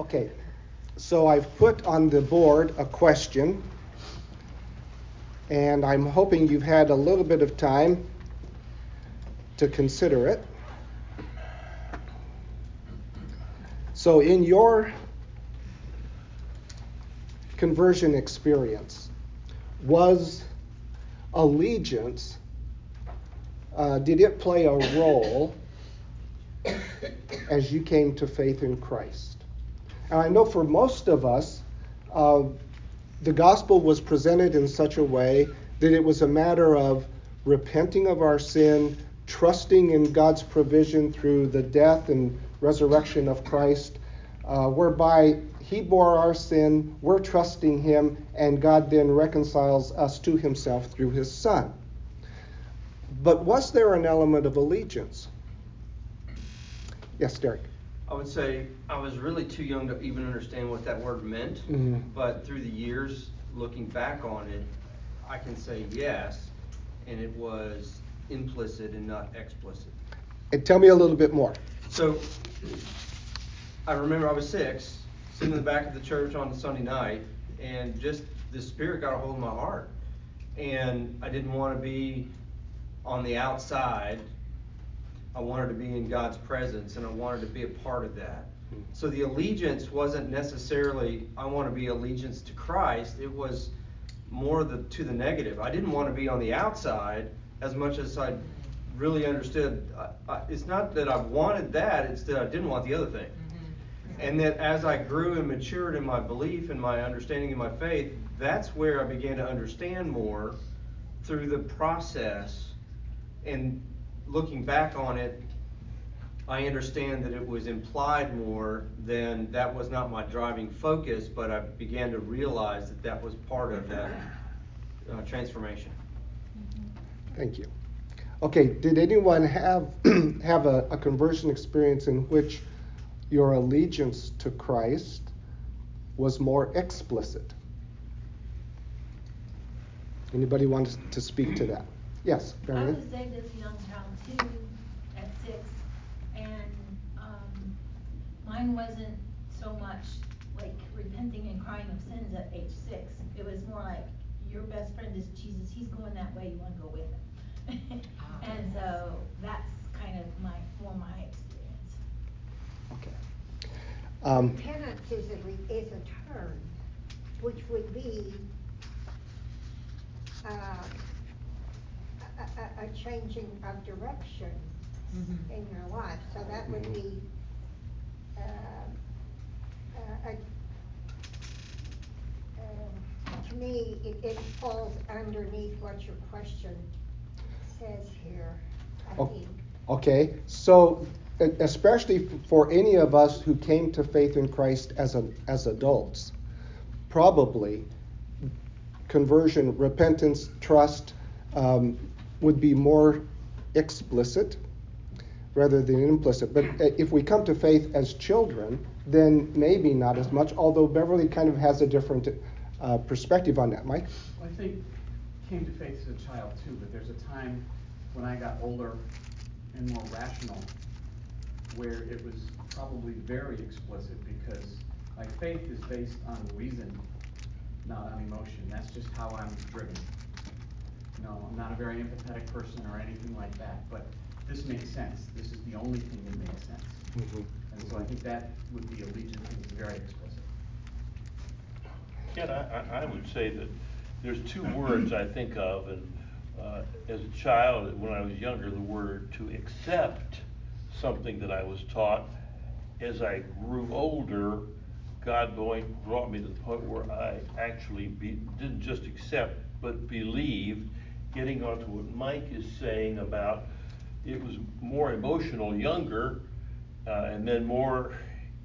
Okay, so I've put on the board a question, and I'm hoping you've had a little bit of time to consider it. So, in your conversion experience, was allegiance, uh, did it play a role as you came to faith in Christ? And I know for most of us, uh, the gospel was presented in such a way that it was a matter of repenting of our sin, trusting in God's provision through the death and resurrection of Christ, uh, whereby He bore our sin, we're trusting Him, and God then reconciles us to Himself through His Son. But was there an element of allegiance? Yes, Derek. I would say I was really too young to even understand what that word meant. Mm-hmm. But through the years, looking back on it, I can say yes, and it was implicit and not explicit. And tell me a little bit more. So I remember I was six, sitting in the back of the church on a Sunday night, and just the Spirit got a hold of my heart. And I didn't want to be on the outside I wanted to be in God's presence and I wanted to be a part of that. Hmm. So the allegiance wasn't necessarily I want to be allegiance to Christ. It was more the to the negative. I didn't want to be on the outside as much as I really understood. I, I, it's not that I wanted that; it's that I didn't want the other thing. Mm-hmm. And that as I grew and matured in my belief and my understanding in my faith, that's where I began to understand more through the process and looking back on it, I understand that it was implied more than that was not my driving focus, but I began to realize that that was part of that uh, transformation. Thank you. Okay, did anyone have have a, a conversion experience in which your allegiance to Christ was more explicit? Anybody want to speak to that? Yes, I was saved as a young child too, at six, and um, mine wasn't so much like repenting and crying of sins at age six. It was more like your best friend is Jesus. He's going that way. You want to go with him. Ah. and so that's kind of my more my experience. Okay. Um, Penance is a, is a term, which would be uh, a, a changing of direction Mhm. in your life, so that would be, uh, uh, a, uh, to me, it, it falls underneath what your question says here, I think. Okay, so especially for any of us who came to faith in Christ as a, as adults, probably conversion, repentance, trust, um, would be more explicit rather than implicit. But uh, if we come to faith as children, then maybe not as much, although Beverly kind of has a different uh, perspective on that. Mike? I think came to faith as a child too, but there's a time when I got older and more rational where it was probably very explicit because my faith is based on reason, not on emotion. That's just how I'm driven. No, I'm not a very empathetic person or anything like that, but this makes sense. This is the only thing that makes sense. Mm-hmm. And so I think that would be allegiance is very explicit. Yeah, I, I would say that there's two words I think of, and uh, as a child, when I was younger, the word to accept something that I was taught. As I grew older, God going, brought me to the point where I actually be, didn't just accept, but believed getting onto what Mike is saying about it was more emotional younger, uh, and then more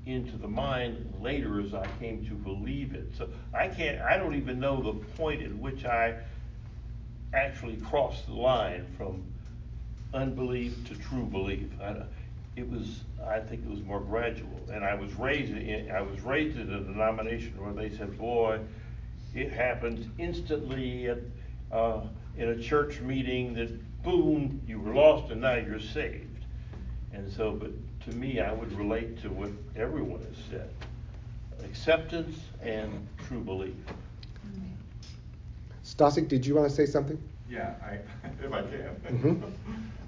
into the mind later as I came to believe it. So I can't, I don't even know the point at which I actually crossed the line from unbelief to true belief. I, it was, I think it was more gradual. And I was raised in, I was raised in a denomination where they said, boy, it happens instantly at, uh, in a church meeting that boom, you were lost and now you're saved. And so, but to me, I would relate to what everyone has said. acceptance and true belief. Stasik, did you want to say something? Yeah, I, if I can. Mhm.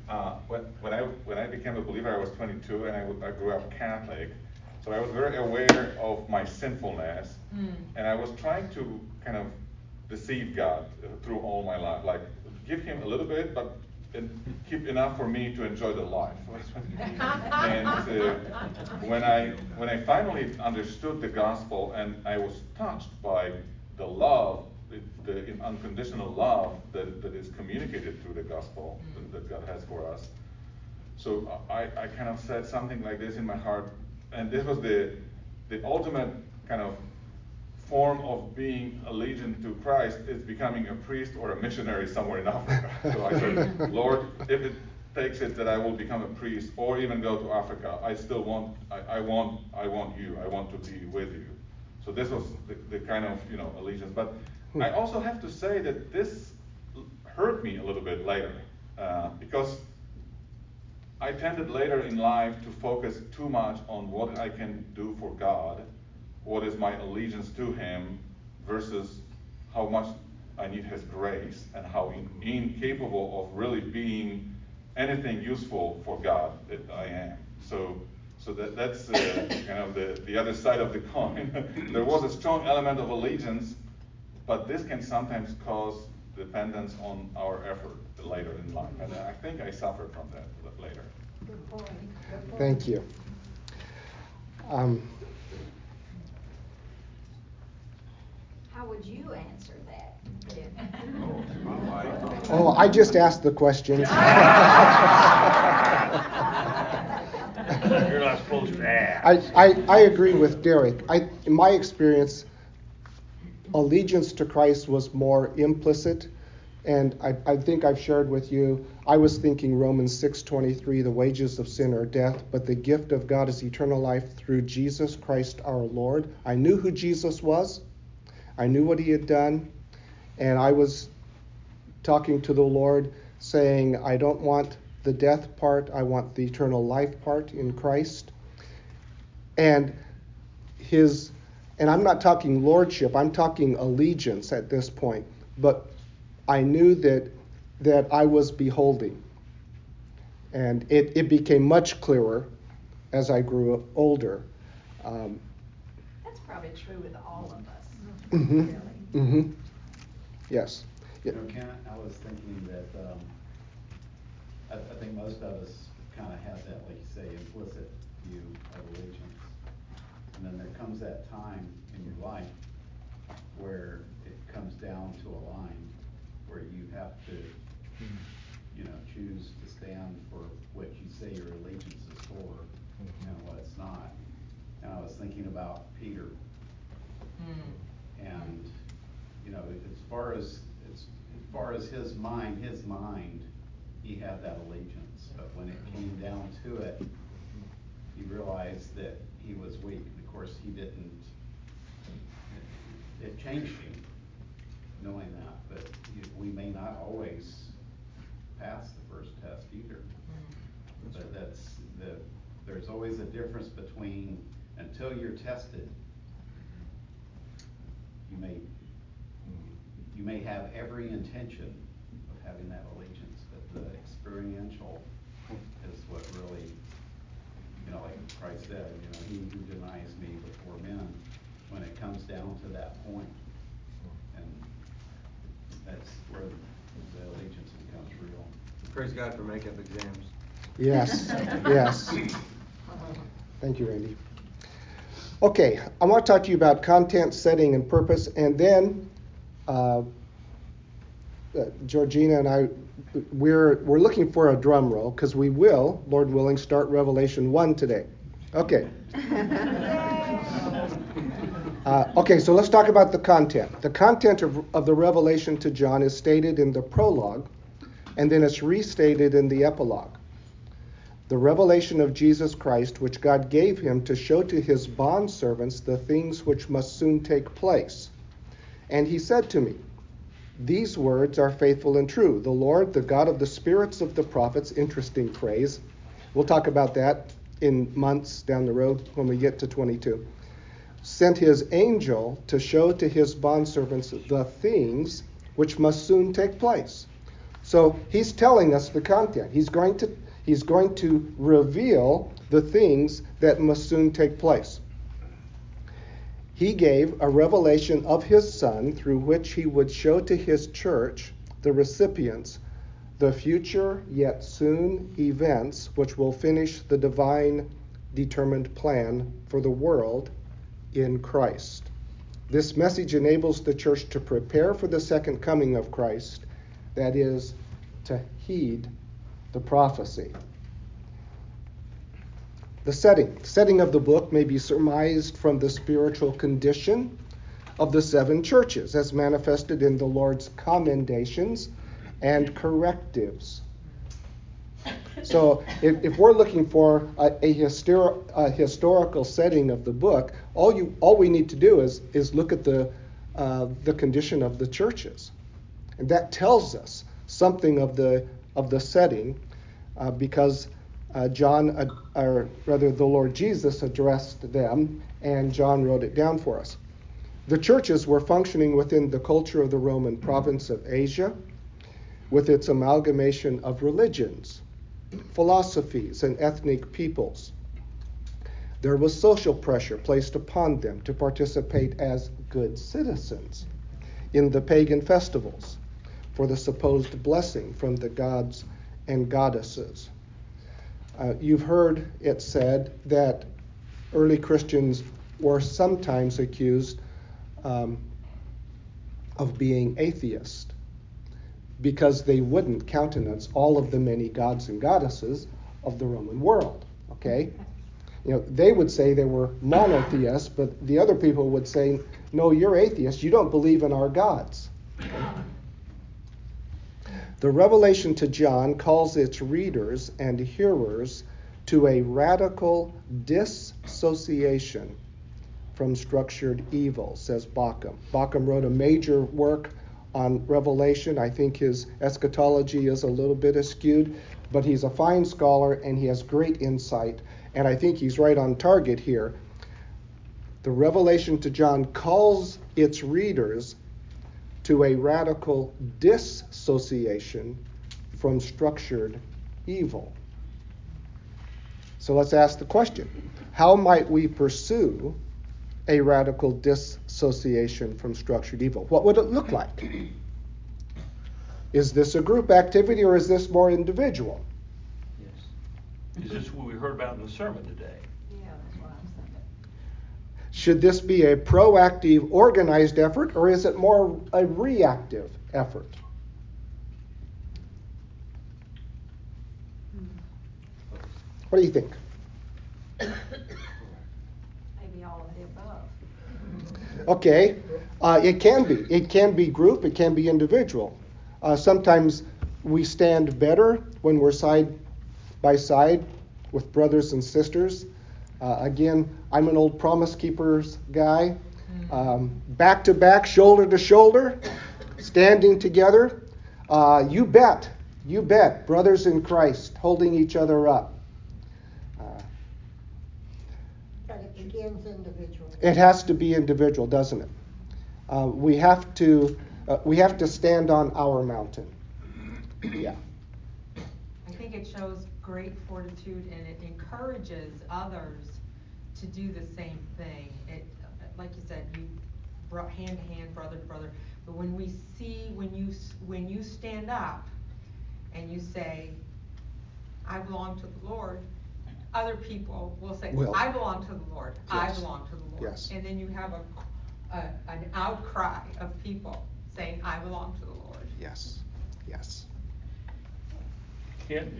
Uh, when, when I when I became a believer, I was 22, and I grew up Catholic, so I was very aware of my sinfulness, and I was trying to kind of deceive God uh, through all my life, like give Him a little bit, but keep enough for me to enjoy the life. and uh, when I when I finally understood the gospel, and I was touched by the love the, the unconditional love that, that is communicated through the gospel that, that God has for us. So I, I kind of said something like this in my heart, and this was the the ultimate kind of form of being allegiant to Christ is becoming a priest or a missionary somewhere in Africa. So I said, Lord, if it takes it that I will become a priest or even go to Africa, I still want I, I want I want you. I want to be with you. So this was the, the kind of you know allegiance. But I also have to say that this hurt me a little bit later uh, because I tended later in life to focus too much on what I can do for God, what is my allegiance to Him, versus how much I need His grace and how in, incapable of really being anything useful for God that I am. So, so that, that's uh, kind of the, the other side of the coin. there was a strong element of allegiance, but this can sometimes cause dependence on our effort later in life. And I think I suffered from that later. Good point. Good point. Thank you. Um, How would you answer that? oh, I just asked the questions. You're not supposed to ask. I, I, I agree with Derek. I, in my experience, allegiance to Christ was more implicit, and I, I think I've shared with you. I was thinking Romans 6:23, the wages of sin are death, but the gift of God is eternal life through Jesus Christ our Lord. I knew who Jesus was, I knew what he had done, and I was talking to the Lord, saying, I don't want the death part, I want the eternal life part in Christ. And his and I'm not talking lordship, I'm talking allegiance at this point. But I knew that that I was beholding. And it, it became much clearer as I grew older. Um, That's probably true with all of us, mhm, really. mhm. Yes. You know, Kent, I was thinking that, um, I, I think most of us kind of have that, like you say, implicit view of allegiance. And then there comes that time in your life where it comes down to a line where you have to, you know, choose to stand for what you say your allegiance is for and what it's not. And I was thinking about Peter and, you know, as far as, as, as far as his mind, his mind, he had that allegiance. But when it came down to it, he realized that he was weak. And of course, he didn't, it, it changed him, knowing that. But you- we may not always pass the first test either. Mm-hmm. But that's, the, there's always a difference between, until you're tested, may, you may have every intention of having that allegiance, but the experiential is what really, you know, like Christ said, you know, he who denies me before men, when it comes down to that point, and that's where the allegiance becomes real. Praise God for makeup exams. Yes, yes. Thank you, Randy. Okay, I want to talk to you about content, setting, and purpose, and then uh, uh, Georgina and I, we're we're looking for a drum roll because we will, Lord willing, start Revelation one today. Okay. Uh, okay, so let's talk about the content. The content of, of the revelation to John is stated in the prologue, and then it's restated in the epilogue the revelation of Jesus Christ, which God gave him to show to his bondservants the things which must soon take place. And he said to me, These words are faithful and true. The Lord, the God of the spirits of the prophets, interesting phrase. We'll talk about that in months down the road when we get to 22. sent his angel to show to his bondservants the things which must soon take place. So he's telling us the content. He's going to, he's going to reveal the things that must soon take place. He gave a revelation of his Son through which he would show to his church, the recipients, the future yet soon events which will finish the divine determined plan for the world in Christ. This message enables the church to prepare for the second coming of Christ, that is, to heed the prophecy. The setting. Setting of the book may be surmised from the spiritual condition of the seven churches, as manifested in the Lord's commendations and correctives. So, if, if we're looking for a, a, a, historical setting of the book, all you all we need to do is is look at the uh, the condition of the churches, and that tells us something of the of the setting, uh, because uh, John, uh, or rather, the Lord Jesus addressed them, and John wrote it down for us. The churches were functioning within the culture of the Roman province of Asia, with its amalgamation of religions philosophies, and ethnic peoples. There was social pressure placed upon them to participate as good citizens in the pagan festivals for the supposed blessing from the gods and goddesses. Uh, you've heard it said that early Christians were sometimes accused um, of being atheist because they wouldn't countenance all of the many gods and goddesses of the Roman world. Okay? You know, they would say they were monotheists, but the other people would say, no, you're atheist. You don't believe in our gods. The revelation to John calls its readers and hearers to a radical dissociation from structured evil, says Bauckham. Bauckham wrote a major work on Revelation. I think his eschatology is a little bit askewed, but he's a fine scholar and he has great insight. And I think he's right on target here. The Revelation to John calls its readers to a radical dissociation from structured evil. So let's ask the question how might we pursue a radical dissociation from structured evil. What would it look like? Is this a group activity or is this more individual? Yes. Is this what we heard about in the sermon today? Yeah, that's what I'm saying. Should this be a proactive, organized effort or is it more a reactive effort? What do you think? Maybe all of the above. Okay, uh, it can be. It can be group, it can be individual. Uh, sometimes we stand better when we're side by side with brothers and sisters. Uh, again, I'm an old Promise Keepers guy. Um, back to back, shoulder to shoulder, standing together. Uh, you bet, you bet, brothers in Christ, holding each other up. begins individual. It has to be individual, doesn't it? Uh, we have to uh, we have to stand on our mountain. Yeah. I think it shows great fortitude and it encourages others to do the same thing. It, like you said, you brought hand to hand, brother to brother. But when we see when you when you stand up and you say, "I belong to the Lord," other people will say, will. I belong to the Lord. Yes. I belong to the Lord. Yes. And then you have a, a, an outcry of people saying, I belong to the Lord. Yes. Yes. Kent,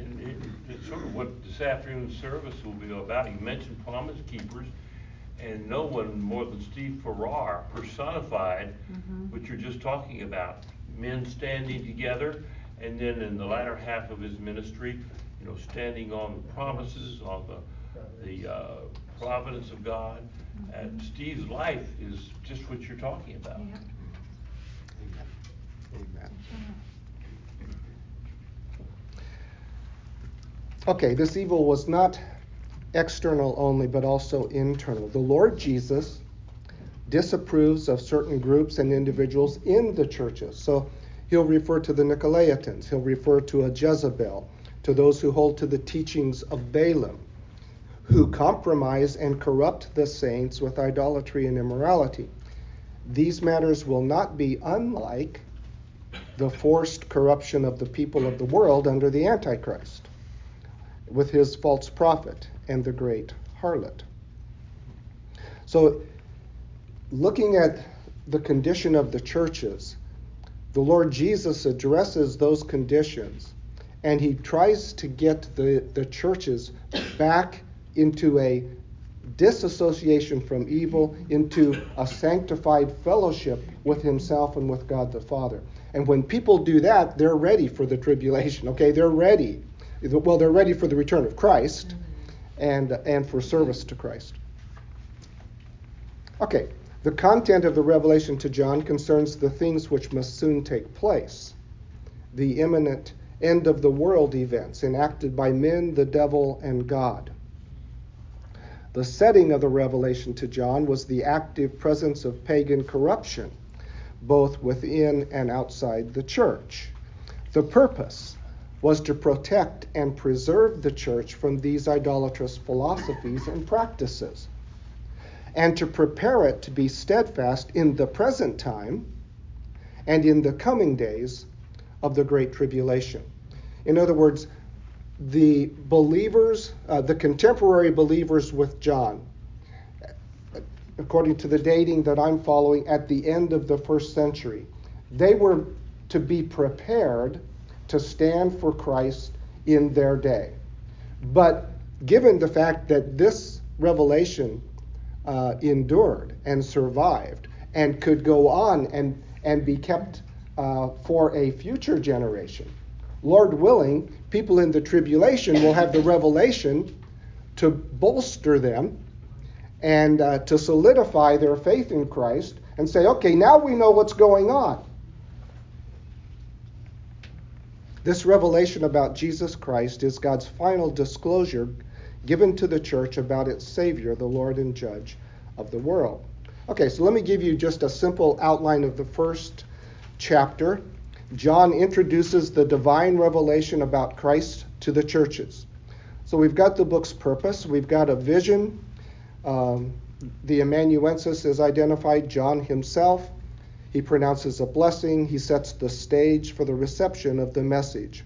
it's sort of what this afternoon's service will be about. You mentioned promise keepers, and no one more than Steve Farrar personified mm-hmm. what you're just talking about. Men standing together, and then in the latter half of his ministry, you know, standing on the promises, on the the uh, providence of God. And Steve's life is just what you're talking about. Yeah. Amen. Okay, this evil was not external only, but also internal. The Lord Jesus disapproves of certain groups and individuals in the churches. So he'll refer to the Nicolaitans, he'll refer to a Jezebel, to those who hold to the teachings of Balaam, who compromise and corrupt the saints with idolatry and immorality. These matters will not be unlike the forced corruption of the people of the world under the Antichrist with his false prophet and the great harlot. So, looking at the condition of the churches, the Lord Jesus addresses those conditions and he tries to get the, the churches back into a disassociation from evil, into a sanctified fellowship with himself and with God the Father. And when people do that, they're ready for the tribulation, okay? They're ready. Well, they're ready for the return of Christ and, and for service to Christ. Okay, the content of the revelation to John concerns the things which must soon take place the imminent end of the world events enacted by men, the devil, and God. The setting of the revelation to John was the active presence of pagan corruption, both within and outside the church. The purpose was to protect and preserve the church from these idolatrous philosophies and practices and to prepare it to be steadfast in the present time and in the coming days of the Great Tribulation. In other words, the believers, uh, the contemporary believers with John, according to the dating that I'm following, at the end of the first century, they were to be prepared to stand for Christ in their day. But given the fact that this revelation uh, endured and survived and could go on and, and be kept uh, for a future generation. Lord willing, people in the tribulation will have the revelation to bolster them and uh, to solidify their faith in Christ and say, okay, now we know what's going on. This revelation about Jesus Christ is God's final disclosure given to the church about its Savior, the Lord and Judge of the world. Okay, so let me give you just a simple outline of the first chapter. John introduces the divine revelation about Christ to the churches. So we've got the book's purpose, we've got a vision. Um, the amanuensis is identified, John himself. He pronounces a blessing, he sets the stage for the reception of the message.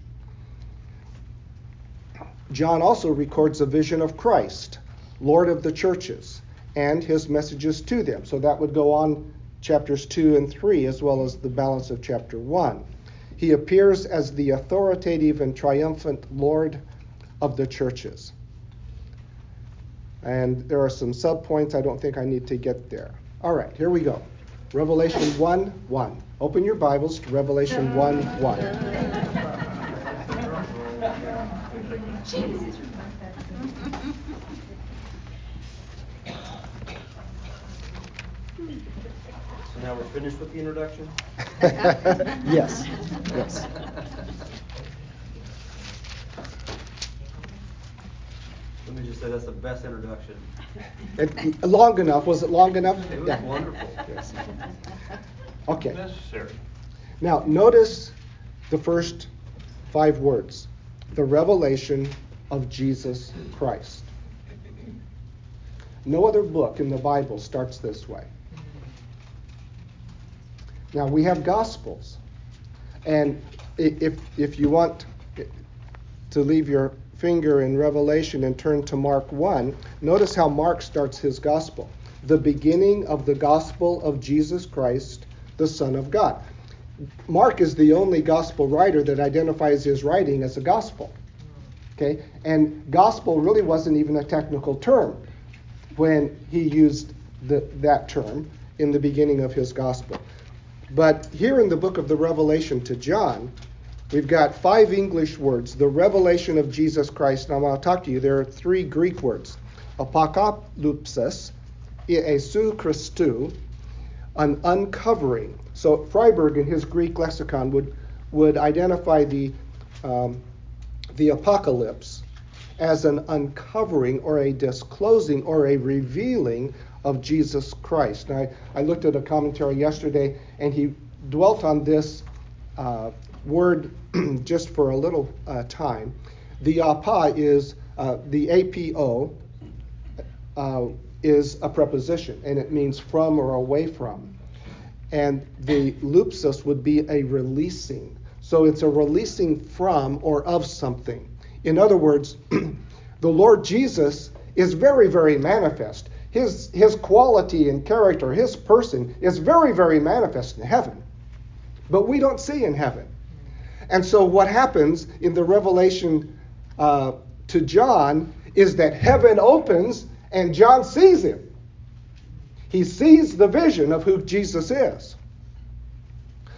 John also records a vision of Christ, Lord of the churches, and his messages to them. So that would go on chapters 2 and 3, as well as the balance of chapter 1. He appears as the authoritative and triumphant Lord of the churches. And there are some subpoints. I don't think I need to get there. All right, here we go. Revelation 1 1. Open your Bibles to Revelation 1 1. So now we're finished with the introduction? yes, yes. Let me just say that's the best introduction. It, long enough. Was it long enough? It was yeah. wonderful. Yes. Okay. Necessary. Now, notice the first five words the revelation of Jesus Christ. No other book in the Bible starts this way. Now, we have Gospels. And if, if you want to leave your finger in Revelation and turn to Mark 1, notice how Mark starts his Gospel. The beginning of the Gospel of Jesus Christ, the Son of God. Mark is the only gospel writer that identifies his writing as a gospel. Okay? And gospel really wasn't even a technical term when he used the, that term in the beginning of his gospel. But here in the book of the Revelation to John, we've got five English words. The revelation of Jesus Christ. Now, I'll talk to you. There are three Greek words apocalypsis, Iesu Christou, an uncovering. So Friberg, in his Greek lexicon, would, would identify the, um, the apocalypse as an uncovering or a disclosing or a revealing of Jesus Christ. Now, I, I looked at a commentary yesterday, and he dwelt on this uh, word just for a little uh, time. The apa is uh, the apo uh, is a preposition, and it means from or away from. And the lupsus would be a releasing. So it's a releasing from or of something. In other words, the Lord Jesus is very, very manifest. His, his quality and character, his person, is very, very manifest in heaven. But we don't see in heaven. And so what happens in the revelation uh, to John is that heaven opens and John sees him. He sees the vision of who Jesus is.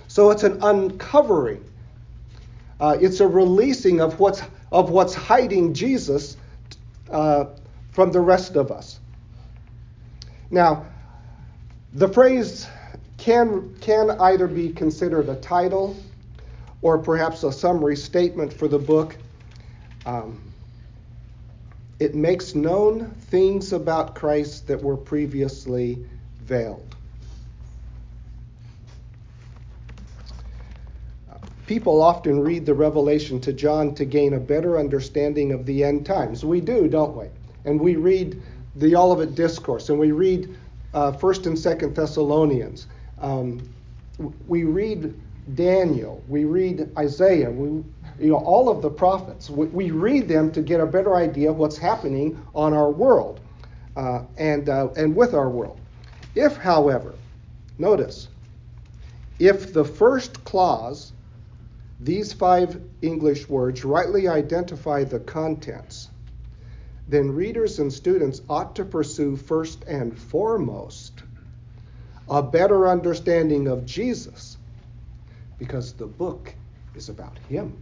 So it's an uncovering. Uh, it's a releasing of what's of what's hiding Jesus uh, from the rest of us. Now, the phrase can, can either be considered a title or perhaps a summary statement for the book. Um, it makes known things about Christ that were previously veiled. People often read the Revelation to John to gain a better understanding of the end times. We do, don't we? And we read the Olivet Discourse, and we read uh, First and Second Thessalonians. Um, we read Daniel. We read Isaiah. We, you know, all of the prophets. We, we, read them to get a better idea of what's happening on our world uh, and uh, and with our world. If, however, notice, if the first clause these five English words rightly identify the contents, then readers and students ought to pursue first and foremost a better understanding of Jesus because the book is about him.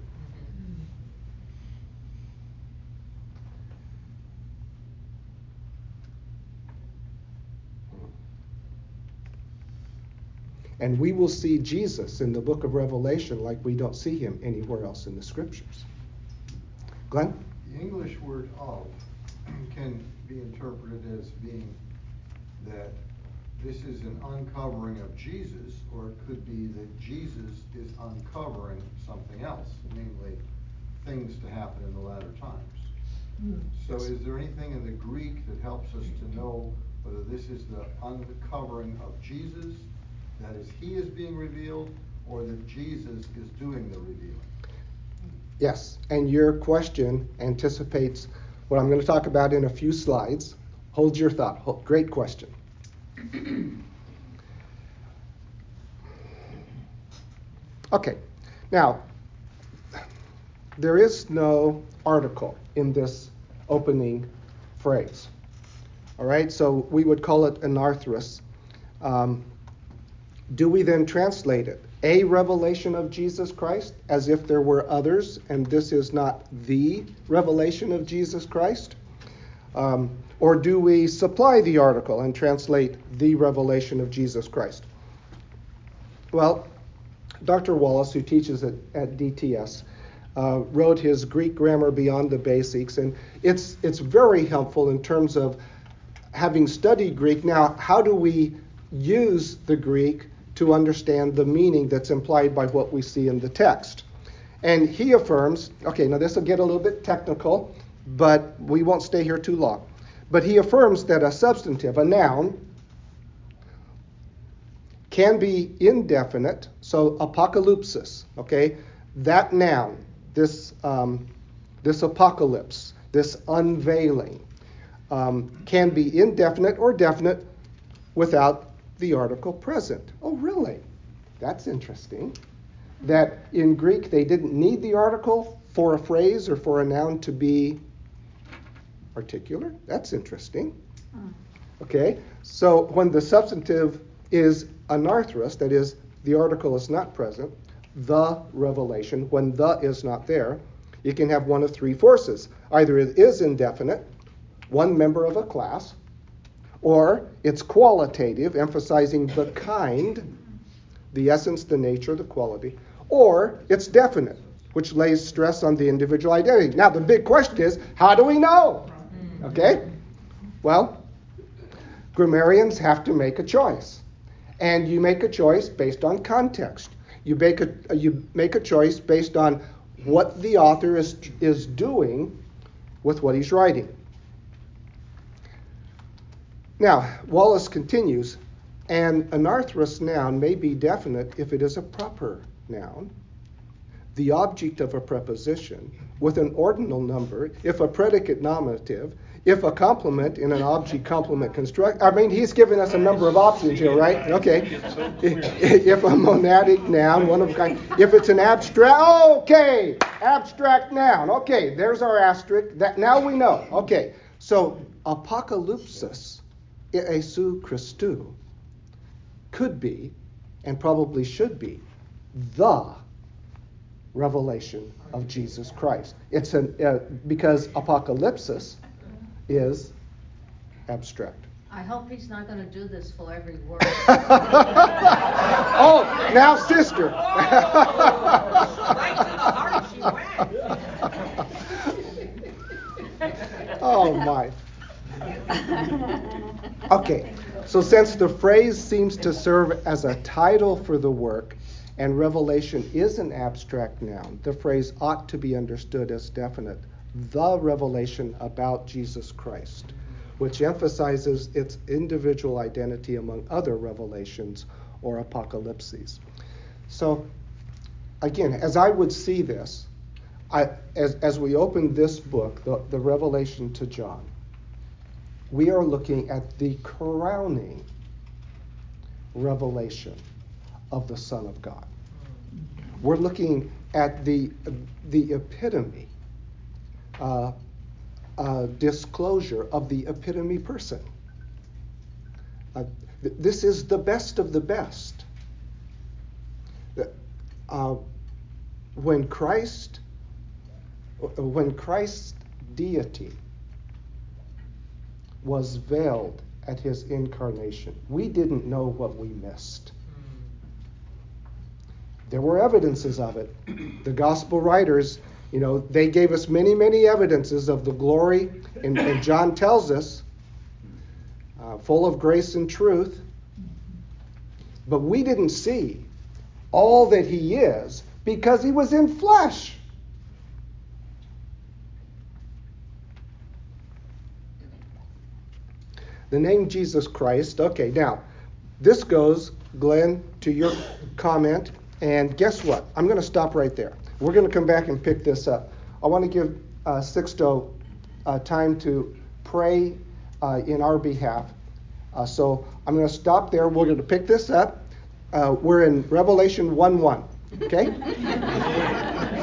And we will see Jesus in the book of Revelation like we don't see him anywhere else in the scriptures. Glenn? The English word of can be interpreted as being that this is an uncovering of Jesus, or it could be that Jesus is uncovering something else, namely things to happen in the latter times. Mm. So, is there anything in the Greek that helps us to know whether this is the uncovering of Jesus that is, he is being revealed, or that Jesus is doing the revealing? Yes, and your question anticipates what I'm going to talk about in a few slides. Hold your thought. Great question. okay, now, there is no article in this opening phrase. All right, so we would call it anarthrous. Um, do we then translate it? A revelation of Jesus Christ, as if there were others, and this is not the revelation of Jesus Christ? Um, or do we supply the article and translate the revelation of Jesus Christ? Well, Dr. Wallace, who teaches at, at DTS, uh, wrote his Greek grammar beyond the basics, and it's it's very helpful in terms of having studied Greek. Now, how do we use the Greek to understand the meaning that's implied by what we see in the text. And he affirms, okay, now this will get a little bit technical, but we won't stay here too long. But he affirms that a substantive, a noun, can be indefinite. So apocalypsis, okay, that noun, this um, this apocalypse, this unveiling, um, can be indefinite or definite without the article present. Oh, really? That's interesting. That in Greek they didn't need the article for a phrase or for a noun to be particular. That's interesting. Hmm. Okay, so when the substantive is anarthrous, that is, the article is not present, the revelation, when the is not there, you can have one of three forces. Either it is indefinite, one member of a class, or it's qualitative, emphasizing the kind, the essence, the nature, the quality, or it's definite, which lays stress on the individual identity. Now, the big question is how do we know? Okay? Well, grammarians have to make a choice. And you make a choice based on context. You make a, you make a choice based on what the author is, is doing with what he's writing. Now, Wallace continues, an anarthrous noun may be definite if it is a proper noun, the object of a preposition, with an ordinal number, if a predicate nominative, if a complement in an object complement construct. I mean, he's given us a number of options here, right? Okay. If a monadic noun, one of kind. If it's an abstract, okay, abstract noun. Okay, there's our asterisk. That now we know. Okay, so apocalypsis, Iesu Christou, could be, and probably should be, the revelation of Jesus Christ. It's an uh, because apocalypsis is abstract. I hope he's not going to do this for every word. oh, now, sister. right to the heart she went. oh my. Okay, so since the phrase seems to serve as a title for the work, and revelation is an abstract noun, the phrase ought to be understood as definite. The revelation about Jesus Christ, which emphasizes its individual identity among other revelations or apocalypses. So, again, as I would see this, I, as, as we open this book, the, the Revelation to John, we are looking at the crowning revelation of the Son of God. We're looking at the, the epitome, uh, uh, disclosure of the epitome person. Uh, th- this is the best of the best. Uh, when Christ, when Christ's deity was veiled at his incarnation, we didn't know what we missed. There were evidences of it. The gospel writers, you know, they gave us many, many evidences of the glory, and, and John tells us, uh, full of grace and truth. But we didn't see all that he is because he was in flesh. The name Jesus Christ. Okay, now, this goes, Glenn, to your comment and guess what? I'm going to stop right there. We're going to come back and pick this up. I want to give uh, Sixto uh, time to pray uh, in our behalf. Uh, so I'm going to stop there. We're going to pick this up. Uh, we're in Revelation 1 1. Okay?